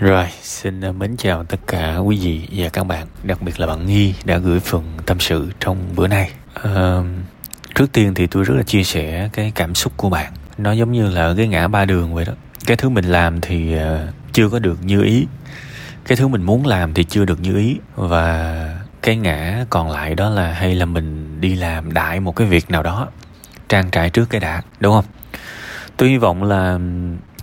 Rồi, xin ờ, mến chào tất cả quý vị và các bạn, đặc biệt là bạn Nghi đã gửi phần tâm sự trong bữa nay. À, trước tiên thì tôi rất là chia sẻ cái cảm xúc của bạn. Nó giống như là cái ngã ba đường vậy đó. Cái thứ mình làm thì ờ, chưa có được như ý. Cái thứ mình muốn làm thì chưa được như ý và cái ngã còn lại đó là hay là mình đi làm đại một cái việc nào đó trang trải trước cái đã, đúng không? Tôi hy vọng là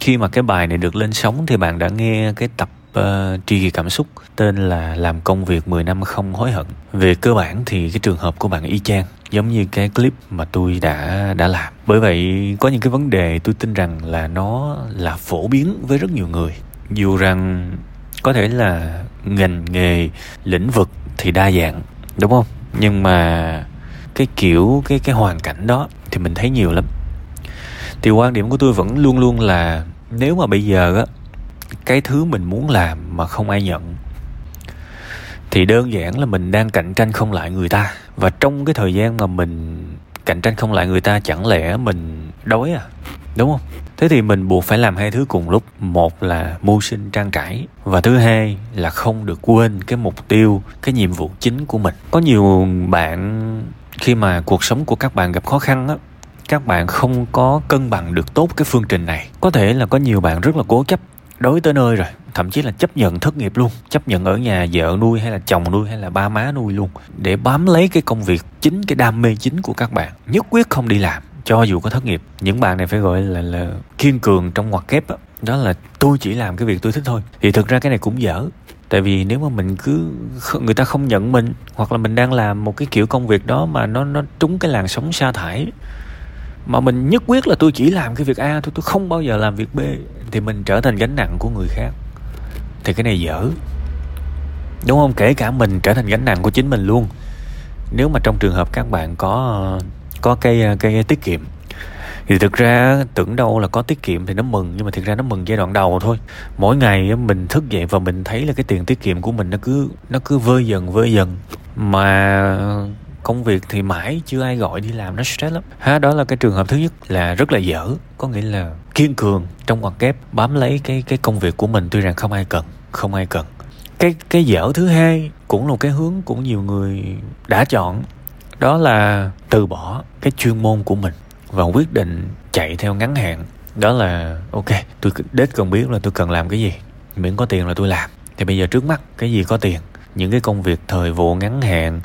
khi mà cái bài này được lên sóng thì bạn đã nghe cái tập uh, tri kỳ cảm xúc tên là làm công việc 10 năm không hối hận. Về cơ bản thì cái trường hợp của bạn y chang giống như cái clip mà tôi đã đã làm. Bởi vậy có những cái vấn đề tôi tin rằng là nó là phổ biến với rất nhiều người. Dù rằng có thể là ngành nghề lĩnh vực thì đa dạng đúng không? Nhưng mà cái kiểu cái cái hoàn cảnh đó thì mình thấy nhiều lắm. Thì quan điểm của tôi vẫn luôn luôn là nếu mà bây giờ á, cái thứ mình muốn làm mà không ai nhận, thì đơn giản là mình đang cạnh tranh không lại người ta. Và trong cái thời gian mà mình cạnh tranh không lại người ta, chẳng lẽ mình đói à? Đúng không? Thế thì mình buộc phải làm hai thứ cùng lúc. Một là mưu sinh trang trải, và thứ hai là không được quên cái mục tiêu, cái nhiệm vụ chính của mình. Có nhiều bạn khi mà cuộc sống của các bạn gặp khó khăn á các bạn không có cân bằng được tốt cái phương trình này. Có thể là có nhiều bạn rất là cố chấp, đối tới nơi rồi, thậm chí là chấp nhận thất nghiệp luôn, chấp nhận ở nhà vợ nuôi hay là chồng nuôi hay là ba má nuôi luôn, để bám lấy cái công việc chính, cái đam mê chính của các bạn. Nhất quyết không đi làm, cho dù có thất nghiệp. Những bạn này phải gọi là là kiên cường trong ngoặc kép đó. đó là tôi chỉ làm cái việc tôi thích thôi. Thì thực ra cái này cũng dở, tại vì nếu mà mình cứ người ta không nhận mình, hoặc là mình đang làm một cái kiểu công việc đó mà nó nó trúng cái làn sóng sa thải mà mình nhất quyết là tôi chỉ làm cái việc A thôi, tôi không bao giờ làm việc B. Thì mình trở thành gánh nặng của người khác. Thì cái này dở. Đúng không? Kể cả mình trở thành gánh nặng của chính mình luôn. Nếu mà trong trường hợp các bạn có có cây cây tiết kiệm, thì thực ra tưởng đâu là có tiết kiệm thì nó mừng, nhưng mà thực ra nó mừng giai đoạn đầu thôi. Mỗi ngày mình thức dậy và mình thấy là cái tiền tiết kiệm của mình nó cứ nó cứ vơi dần vơi dần. Mà công việc thì mãi chưa ai gọi đi làm, nó stress lắm. Ha đó là cái trường hợp thứ nhất là rất là dở. Có nghĩa là kiên cường trong hoàn kép, bám lấy cái cái công việc của mình. Tuy rằng không ai cần, không ai cần. Cái cái dở thứ hai cũng là một cái hướng cũng nhiều người đã chọn. Đó là từ bỏ cái chuyên môn của mình và quyết định chạy theo ngắn hạn. Đó là, ok, tôi đến cần biết là tôi cần làm cái gì. Miễn có tiền là tôi làm. Thì bây giờ trước mắt, cái gì có tiền? Những cái công việc thời vụ ngắn hạn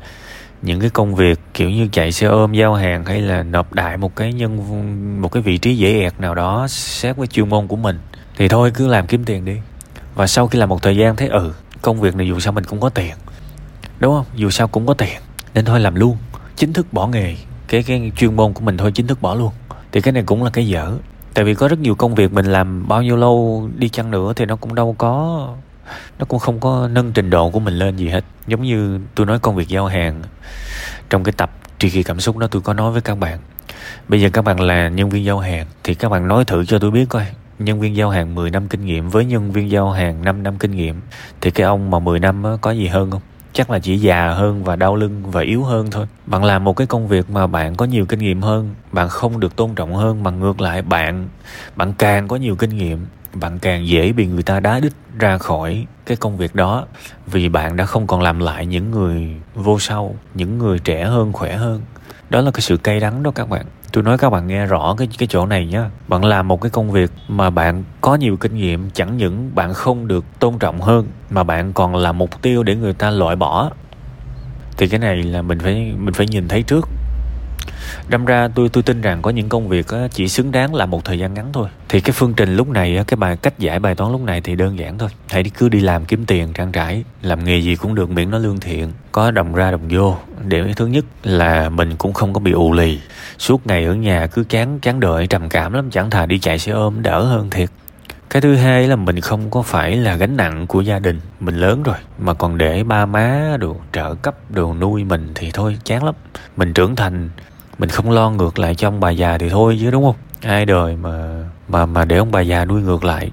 những cái công việc kiểu như chạy xe ôm, giao hàng hay là nộp đại một cái nhân, một cái vị trí dễ ẹt nào đó xét với chuyên môn của mình, thì thôi cứ làm kiếm tiền đi. Và sau khi làm một thời gian thấy ừ công việc này dù sao mình cũng có tiền, đúng không? Dù sao cũng có tiền, nên thôi làm luôn, chính thức bỏ nghề. Cái cái chuyên môn của mình thôi chính thức bỏ luôn. Thì cái này cũng là cái dở. Tại vì có rất nhiều công việc mình làm bao nhiêu lâu đi chăng nữa thì nó cũng đâu có nó cũng không có nâng trình độ của mình lên gì hết. Giống như tôi nói công việc giao hàng. Trong cái tập tri kỳ cảm xúc đó, tôi có nói với các bạn. Bây giờ các bạn là nhân viên giao hàng, thì các bạn nói thử cho tôi biết coi. Nhân viên giao hàng 10 năm kinh nghiệm với nhân viên giao hàng 5 năm kinh nghiệm, thì cái ông mà 10 năm có gì hơn không? Chắc là chỉ già hơn và đau lưng và yếu hơn thôi. Bạn làm một cái công việc mà bạn có nhiều kinh nghiệm hơn, bạn không được tôn trọng hơn mà ngược lại bạn bạn càng có nhiều kinh nghiệm bạn càng dễ bị người ta đá đít ra khỏi cái công việc đó, vì bạn đã không còn làm lại những người vô sau, những người trẻ hơn, khỏe hơn. Đó là cái sự cay đắng đó các bạn. Tôi nói các bạn nghe rõ cái cái chỗ này nhá. Bạn làm một cái công việc mà bạn có nhiều kinh nghiệm, chẳng những bạn không được tôn trọng hơn, mà bạn còn là mục tiêu để người ta loại bỏ. Thì cái này là mình phải mình phải nhìn thấy trước đâm ra tôi tôi tin rằng có những công việc chỉ xứng đáng là một thời gian ngắn thôi. Thì cái phương trình lúc này cái bài, cách giải bài toán lúc này thì đơn giản thôi. Hãy đi, cứ đi làm kiếm tiền, trang trải, làm nghề gì cũng được, miễn nó lương thiện, có đồng ra đồng vô. Để thứ nhất là mình cũng không có bị ù lì. Suốt ngày ở nhà cứ chán chán đợi trầm cảm lắm, chẳng thà đi chạy xe ôm đỡ hơn thiệt. Cái thứ hai là mình không có phải là gánh nặng của gia đình. Mình lớn rồi, mà còn để ba má đồ trợ cấp đồ nuôi mình thì thôi, chán lắm. Mình trưởng thành mình không lo ngược lại cho ông bà già thì thôi chứ đúng không? Ai đời mà mà mà để ông bà già nuôi ngược lại?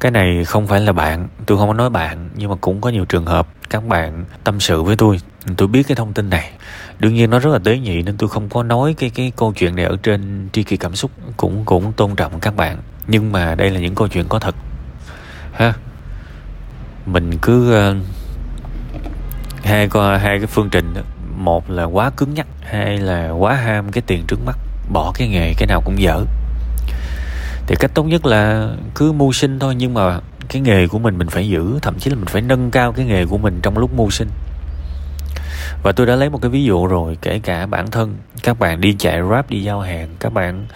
Cái này không phải là bạn tôi không có nói bạn nhưng mà cũng có nhiều trường hợp các bạn tâm sự với tôi. Tôi biết cái thông tin này. Đương nhiên nó rất là tế nhị nên tôi không có nói cái cái câu chuyện này ở trên tri kỳ cảm xúc. Cũng cũng tôn trọng các bạn nhưng mà đây là những câu chuyện có thật. Ha? Mình cứ uh, hai coi hai cái phương trình đó một là quá cứng nhắc, hai là quá ham cái tiền trước mắt, bỏ cái nghề cái nào cũng dở. Thì cách tốt nhất là cứ mưu sinh thôi, nhưng mà cái nghề của mình mình phải giữ, thậm chí là mình phải nâng cao cái nghề của mình trong lúc mưu sinh và tôi đã lấy một cái ví dụ rồi, kể cả bản thân. Các bạn đi chạy rap đi giao hàng, các bạn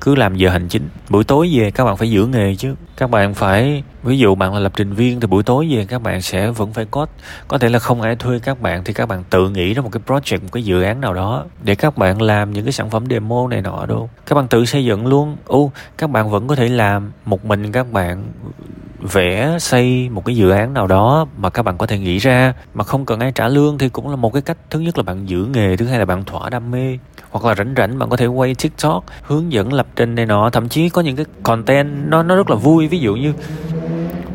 cứ làm giờ hành chính. Buổi tối về, các bạn phải giữ nghề chứ. Các bạn phải, ví dụ bạn là lập trình viên, thì buổi tối về các bạn sẽ vẫn phải code có thể là không ai thuê các bạn, thì các bạn tự nghĩ ra một cái project, một cái dự án nào đó để các bạn làm những cái sản phẩm demo này nọ đâu các bạn tự xây dựng luôn. Ô, các bạn vẫn có thể làm một mình các bạn vẽ xây một cái dự án nào đó mà các bạn có thể nghĩ ra mà không cần ai trả lương thì cũng là một cái cách. Thứ nhất là bạn giữ nghề, thứ hai là bạn thỏa đam mê. Hoặc là rảnh rảnh bạn có thể quay tiktok, hướng dẫn lập trình này nọ. Thậm chí có những cái content nó nó rất là vui. Ví dụ như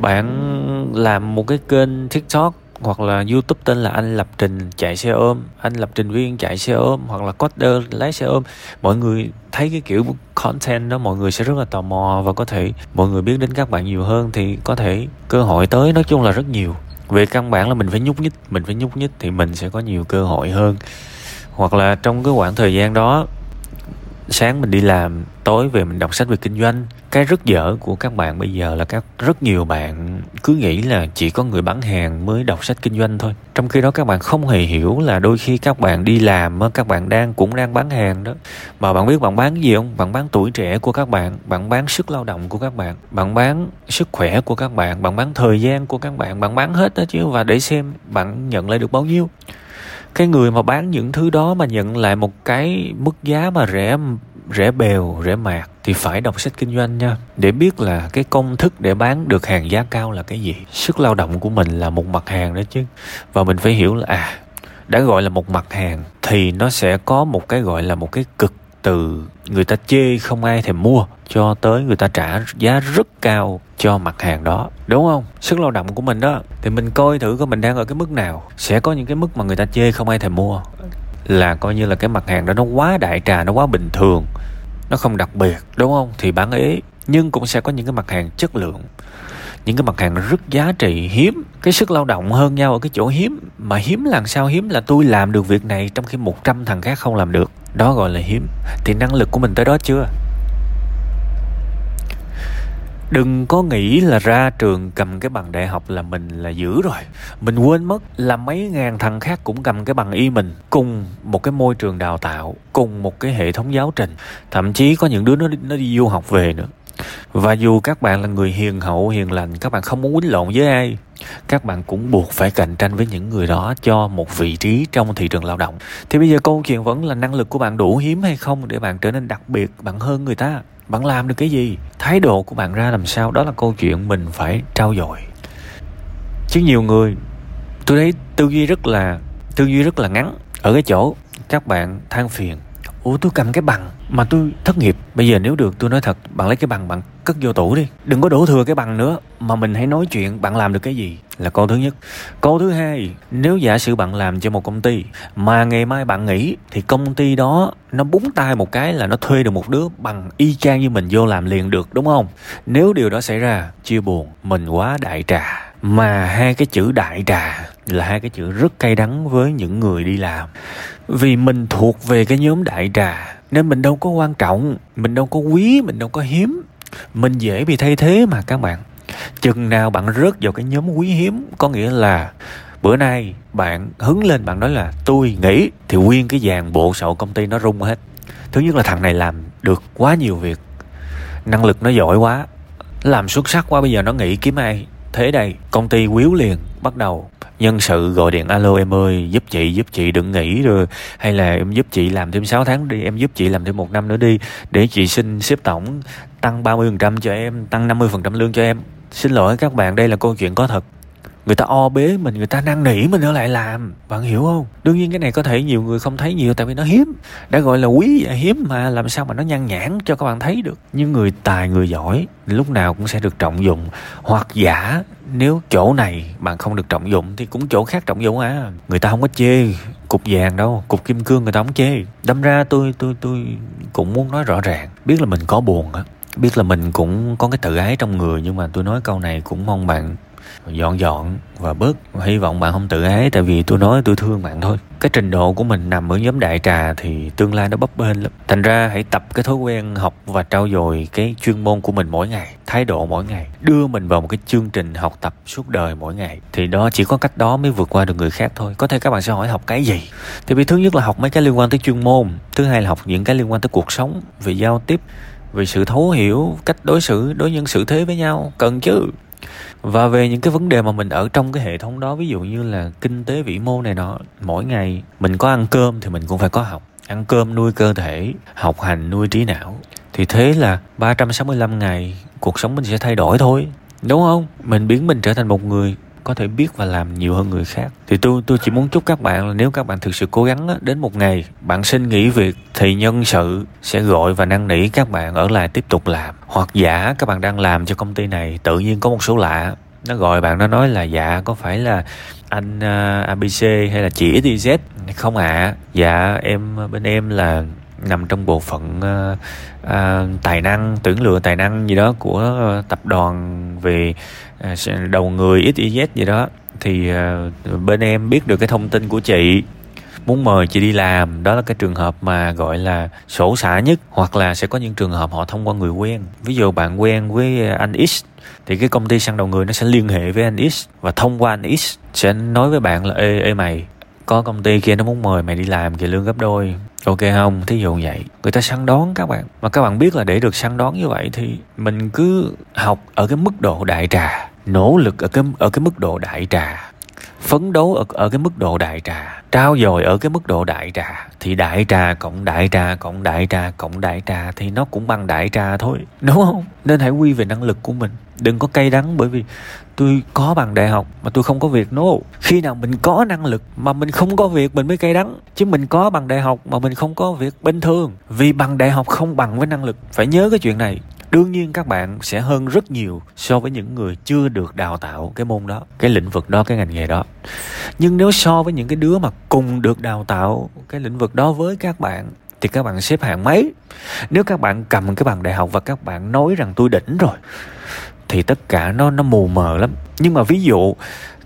bạn làm một cái kênh tiktok hoặc là youtube tên là anh lập trình chạy xe ôm, anh lập trình viên chạy xe ôm, hoặc là coder lái xe ôm. Mọi người thấy cái kiểu content đó, mọi người sẽ rất là tò mò và có thể, mọi người biết đến các bạn nhiều hơn thì có thể cơ hội tới nói chung là rất nhiều. Về căn bản là mình phải nhúc nhích, mình phải nhúc nhích thì mình sẽ có nhiều cơ hội hơn. Hoặc là trong cái khoảng thời gian đó sáng mình đi làm, tối về mình đọc sách về kinh doanh. Cái rất dở của các bạn bây giờ là các rất nhiều bạn cứ nghĩ là chỉ có người bán hàng mới đọc sách kinh doanh thôi. Trong khi đó các bạn không hề hiểu là đôi khi các bạn đi làm các bạn đang, cũng đang bán hàng đó. Mà bạn biết bạn bán gì không? Bạn bán tuổi trẻ của các bạn bạn bán sức lao động của các bạn bạn bán sức khỏe của các bạn bạn bán thời gian của các bạn bạn bán hết đó chứ. Và để xem bạn nhận lại được bao nhiêu cái người mà bán những thứ đó mà nhận lại một cái mức giá mà rẻ rẻ bèo, rẻ mạt thì phải đọc sách kinh doanh nha. Để biết là cái công thức để bán được hàng giá cao là cái gì. Sức lao động của mình là một mặt hàng đó chứ. Và mình phải hiểu là à đã gọi là một mặt hàng thì nó sẽ có một cái gọi là một cái cực từ người ta chê không ai thèm mua, cho tới người ta trả giá rất cao cho mặt hàng đó, đúng không? Sức lao động của mình đó. Thì mình coi thử coi mình đang ở cái mức nào. Sẽ có những cái mức mà người ta chê không ai thèm mua. Là coi như là cái mặt hàng đó nó quá đại trà, nó quá bình thường, nó không đặc biệt, đúng không? Thì bán ế nhưng cũng sẽ có những cái mặt hàng chất lượng, những cái mặt hàng rất giá trị, hiếm. Cái sức lao động hơn nhau ở cái chỗ hiếm. Mà hiếm làm sao? Hiếm là tôi làm được việc này trong khi 100 thằng khác không làm được đó gọi là hiếm. Thì năng lực của mình tới đó chưa? Đừng có nghĩ là ra trường cầm cái bằng đại học là mình là dữ rồi. Mình quên mất là mấy ngàn thằng khác cũng cầm cái bằng y mình cùng một cái môi trường đào tạo, cùng một cái hệ thống giáo trình. Thậm chí có những đứa nó nó đi du học về nữa. Và dù các bạn là người hiền hậu, hiền lành, các bạn không muốn quýnh lộn với ai các bạn cũng buộc phải cạnh tranh với những người đó cho một vị trí trong thị trường lao động. Thì bây giờ câu chuyện vẫn là năng lực của bạn đủ hiếm hay không để bạn trở nên đặc biệt bạn hơn người ta? Bạn làm được cái gì? Thái độ của bạn ra làm sao? Đó là câu chuyện mình phải trao dồi. Chứ nhiều người, tôi thấy tư duy rất là, tư duy rất là ngắn ở cái chỗ các bạn than phiền ủa, tôi cầm cái bằng mà tôi thất nghiệp. Bây giờ nếu được, tôi nói thật, bạn lấy cái bằng, bạn cất vô tủ đi. Đừng có đổ thừa cái bằng nữa, mà mình hãy nói chuyện, bạn làm được cái gì là câu thứ nhất. Câu thứ hai, nếu giả sử bạn làm cho một công ty mà ngày mai bạn nghỉ, thì công ty đó nó búng tay một cái là nó thuê được một đứa bằng y chang như mình vô làm liền được, đúng không? Nếu điều đó xảy ra, chia buồn, mình quá đại trà mà hai cái chữ đại trà là hai cái chữ rất cay đắng với những người đi làm. Vì mình thuộc về cái nhóm đại trà, nên mình đâu có quan trọng, mình đâu có quý, mình đâu có hiếm. Mình dễ bị thay thế mà các bạn. Chừng nào bạn rớt vào cái nhóm quý hiếm, có nghĩa là bữa nay bạn hứng lên, bạn nói là, tôi nghĩ thì nguyên cái dàn bộ sậu công ty nó rung hết. Thứ nhất là thằng này làm được quá nhiều việc. Năng lực nó giỏi quá, làm xuất sắc quá, bây giờ nó nghĩ kiếm ai? Thế đây công ty quýu liền bắt đầu. Nhân sự gọi điện, alo em ơi, giúp chị giúp chị đừng nghỉ rồi. Hay là em giúp chị làm thêm 6 tháng đi, em giúp chị làm thêm một năm nữa đi, để chị xin xếp tổng tăng 30% cho em, tăng 50% lương cho em. Xin lỗi các bạn, đây là câu chuyện có thật người ta o bế mình, người ta năn nỉ mình ở lại làm. Bạn hiểu không? Đương nhiên cái này có thể nhiều người không thấy nhiều, tại vì nó hiếm. Đã gọi là quý và hiếm mà, làm sao mà nó nhan nhản cho các bạn thấy được? Nhưng người tài, người giỏi lúc nào cũng sẽ được trọng dụng. Hoặc giả, nếu chỗ này bạn không được trọng dụng thì cũng chỗ khác trọng dụng à. Người ta không có chê cục vàng đâu, cục kim cương người ta không chê. Đâm ra tôi tôi tôi cũng muốn nói rõ ràng. Biết là mình có buồn á, biết là mình cũng có cái tự ái trong người, nhưng mà tôi nói câu này cũng mong bạn dọn dọn và bớt hy vọng bạn không tự ái, tại vì tôi nói tôi thương bạn thôi. Cái trình độ của mình nằm ở nhóm đại trà thì tương lai nó bấp bênh lắm. Thành ra hãy tập cái thói quen học và trau dồi cái chuyên môn của mình mỗi ngày, thái độ mỗi ngày. Đưa mình vào một cái chương trình học tập suốt đời mỗi ngày. Thì đó chỉ có cách đó mới vượt qua được người khác thôi. Có thể các bạn sẽ hỏi học cái gì? Thì vì thứ nhất là học mấy cái liên quan tới chuyên môn, thứ hai là học những cái liên quan tới cuộc sống, về giao tiếp, về sự thấu hiểu, cách đối xử, đối nhân xử thế với nhau. Cần chứ? Và về những cái vấn đề mà mình ở trong cái hệ thống đó, ví dụ như là kinh tế vĩ mô này nọ, mỗi ngày mình có ăn cơm thì mình cũng phải có học. Ăn cơm nuôi cơ thể, học hành nuôi trí não. Thì thế là 365 ngày cuộc sống mình sẽ thay đổi thôi, đúng không? Mình biến mình trở thành một người có thể biết và làm nhiều hơn người khác. Thì tôi tôi chỉ muốn chúc các bạn là nếu các bạn thực sự cố gắng á, đến một ngày bạn xin nghỉ việc thì nhân sự sẽ gọi và năn nỉ các bạn ở lại tiếp tục làm. Hoặc giả các bạn đang làm cho công ty này tự nhiên có một số lạ nó gọi bạn nó nói là dạ có phải là anh à, uh, abc hay là chị xyz không ạ. À. dạ em bên em là nằm trong bộ phận uh, uh, tài năng tuyển lựa tài năng gì đó của uh, tập đoàn về uh, đầu người XYZ gì đó thì uh, bên em biết được cái thông tin của chị muốn mời chị đi làm. Đó là cái trường hợp mà gọi là sổ xả nhất hoặc là sẽ có những trường hợp họ thông qua người quen. Ví dụ bạn quen với anh X thì cái công ty săn đầu người nó sẽ liên hệ với anh X và thông qua anh X sẽ nói với bạn là ê ê mày có công ty kia nó muốn mời mày đi làm kìa lương gấp đôi. Ok không? Thí dụ vậy. Người ta săn đón các bạn. Mà các bạn biết là để được săn đón như vậy thì mình cứ học ở cái mức độ đại trà. Nỗ lực ở cái ở cái mức độ đại trà. Phấn đấu ở, ở cái mức độ đại trà. Trao dồi ở cái mức độ đại trà. Thì đại trà cộng đại trà cộng đại trà cộng đại trà thì nó cũng bằng đại trà thôi. Đúng không? Nên hãy quy về năng lực của mình đừng có cay đắng, bởi vì tôi có bằng đại học mà tôi không có việc, no. Khi nào mình có năng lực mà mình không có việc, mình mới cay đắng. Chứ mình có bằng đại học mà mình không có việc bình thường. Vì bằng đại học không bằng với năng lực. Phải nhớ cái chuyện này. Đương nhiên các bạn sẽ hơn rất nhiều so với những người chưa được đào tạo cái môn đó, cái lĩnh vực đó, cái ngành nghề đó. Nhưng nếu so với những cái đứa mà cùng được đào tạo cái lĩnh vực đó với các bạn, thì các bạn xếp hạng mấy? Nếu các bạn cầm cái bằng đại học và các bạn nói rằng tôi đỉnh rồi thì tất cả nó nó mù mờ lắm. Nhưng mà ví dụ,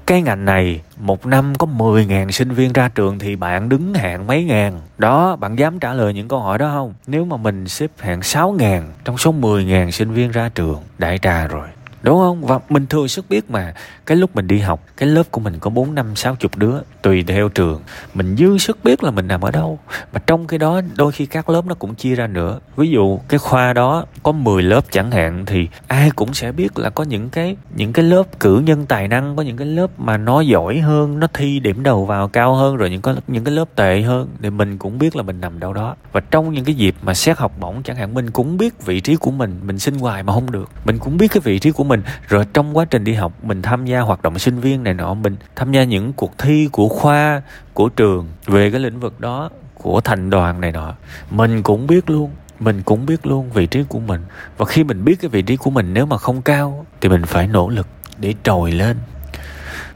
cái ngành này, một năm có 10.000 sinh viên ra trường thì bạn đứng hạng mấy ngàn. Đó, bạn dám trả lời những câu hỏi đó không? Nếu mà mình xếp hạng 6.000 trong số 10.000 sinh viên ra trường, đại trà rồi đúng không? Và mình thừa sức biết mà. Cái lúc mình đi học, cái lớp của mình có bốn, năm, sáu chục đứa, tùy theo trường. Mình dư sức biết là mình nằm ở đâu. Mà trong cái đó, đôi khi các lớp nó cũng chia ra nữa. Ví dụ, cái khoa đó có 10 lớp chẳng hạn, thì ai cũng sẽ biết là có những cái những cái lớp cử nhân tài năng, có những cái lớp mà nó giỏi hơn, nó thi điểm đầu vào cao hơn, rồi những có, những cái lớp tệ hơn, thì mình cũng biết là mình nằm đâu đó. Và trong những cái dịp mà xét học bổng chẳng hạn, mình cũng biết vị trí của mình. Mình xin hoài mà không được. Mình cũng biết cái vị trí của mình. Rồi trong quá trình đi học, mình tham gia hoạt động sinh viên này nọ, mình tham gia những cuộc thi của khoa, của trường về cái lĩnh vực đó, của thành đoàn này nọ. Mình cũng biết luôn, mình cũng biết luôn vị trí của mình. Và khi mình biết cái vị trí của mình, nếu mà không cao, thì mình phải nỗ lực để trồi lên.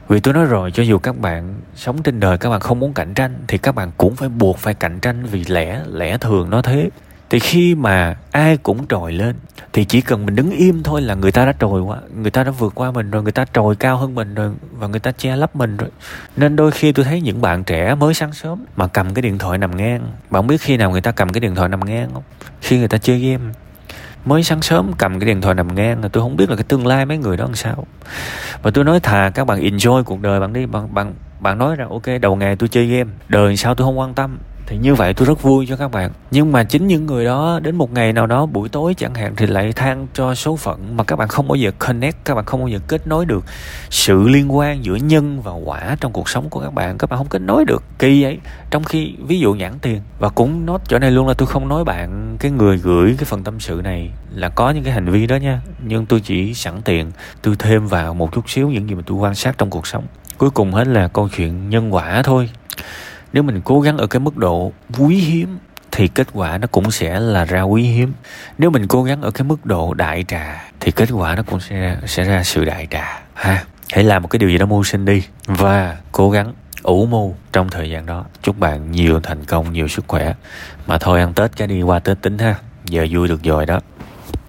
Vì tôi nói rồi, cho dù các bạn sống trên đời, các bạn không muốn cạnh tranh, thì các bạn cũng phải buộc phải cạnh tranh vì lẽ lẽ thường nó thế thì khi mà ai cũng trồi lên, thì chỉ cần mình đứng im thôi là người ta đã trồi qua, người ta đã vượt qua mình rồi, người ta trồi cao hơn mình rồi và người ta che lấp mình rồi. Nên đôi khi tôi thấy những bạn trẻ mới sáng sớm mà cầm cái điện thoại nằm ngang, bạn biết khi nào người ta cầm cái điện thoại nằm ngang không? Khi người ta chơi game, mới sáng sớm cầm cái điện thoại nằm ngang là tôi không biết là cái tương lai mấy người đó làm sao. Và tôi nói thà các bạn enjoy cuộc đời bạn đi, bạn bạn bạn nói rằng, ok, đầu ngày tôi chơi game, đời sao tôi không quan tâm thì như vậy tôi rất vui cho các bạn. Nhưng mà chính những người đó, đến một ngày nào đó, buổi tối chẳng hạn, thì lại than cho số phận mà các bạn không bao giờ connect, các bạn không bao giờ kết nối được sự liên quan giữa nhân và quả trong cuộc sống của các bạn. Các bạn không kết nối được kỳ ấy. Trong khi, ví dụ nhãn tiền, và cũng nói chỗ này luôn là tôi không nói bạn cái người gửi cái phần tâm sự này là có những cái hành vi đó nha. Nhưng tôi chỉ sẵn tiền tôi thêm vào một chút xíu những gì mà tôi quan sát trong cuộc sống. Cuối cùng hết là câu chuyện nhân quả thôi nếu mình cố gắng ở cái mức độ quý hiếm thì kết quả nó cũng sẽ là ra quý hiếm. Nếu mình cố gắng ở cái mức độ đại trà thì kết quả nó cũng sẽ ra, sẽ ra sự đại trà. Ha hãy làm một cái điều gì đó mưu sinh đi và cố gắng ủ mưu trong thời gian đó. Chúc bạn nhiều thành công nhiều sức khỏe. Mà thôi ăn tết cái đi qua tết tính ha. Giờ vui được rồi đó.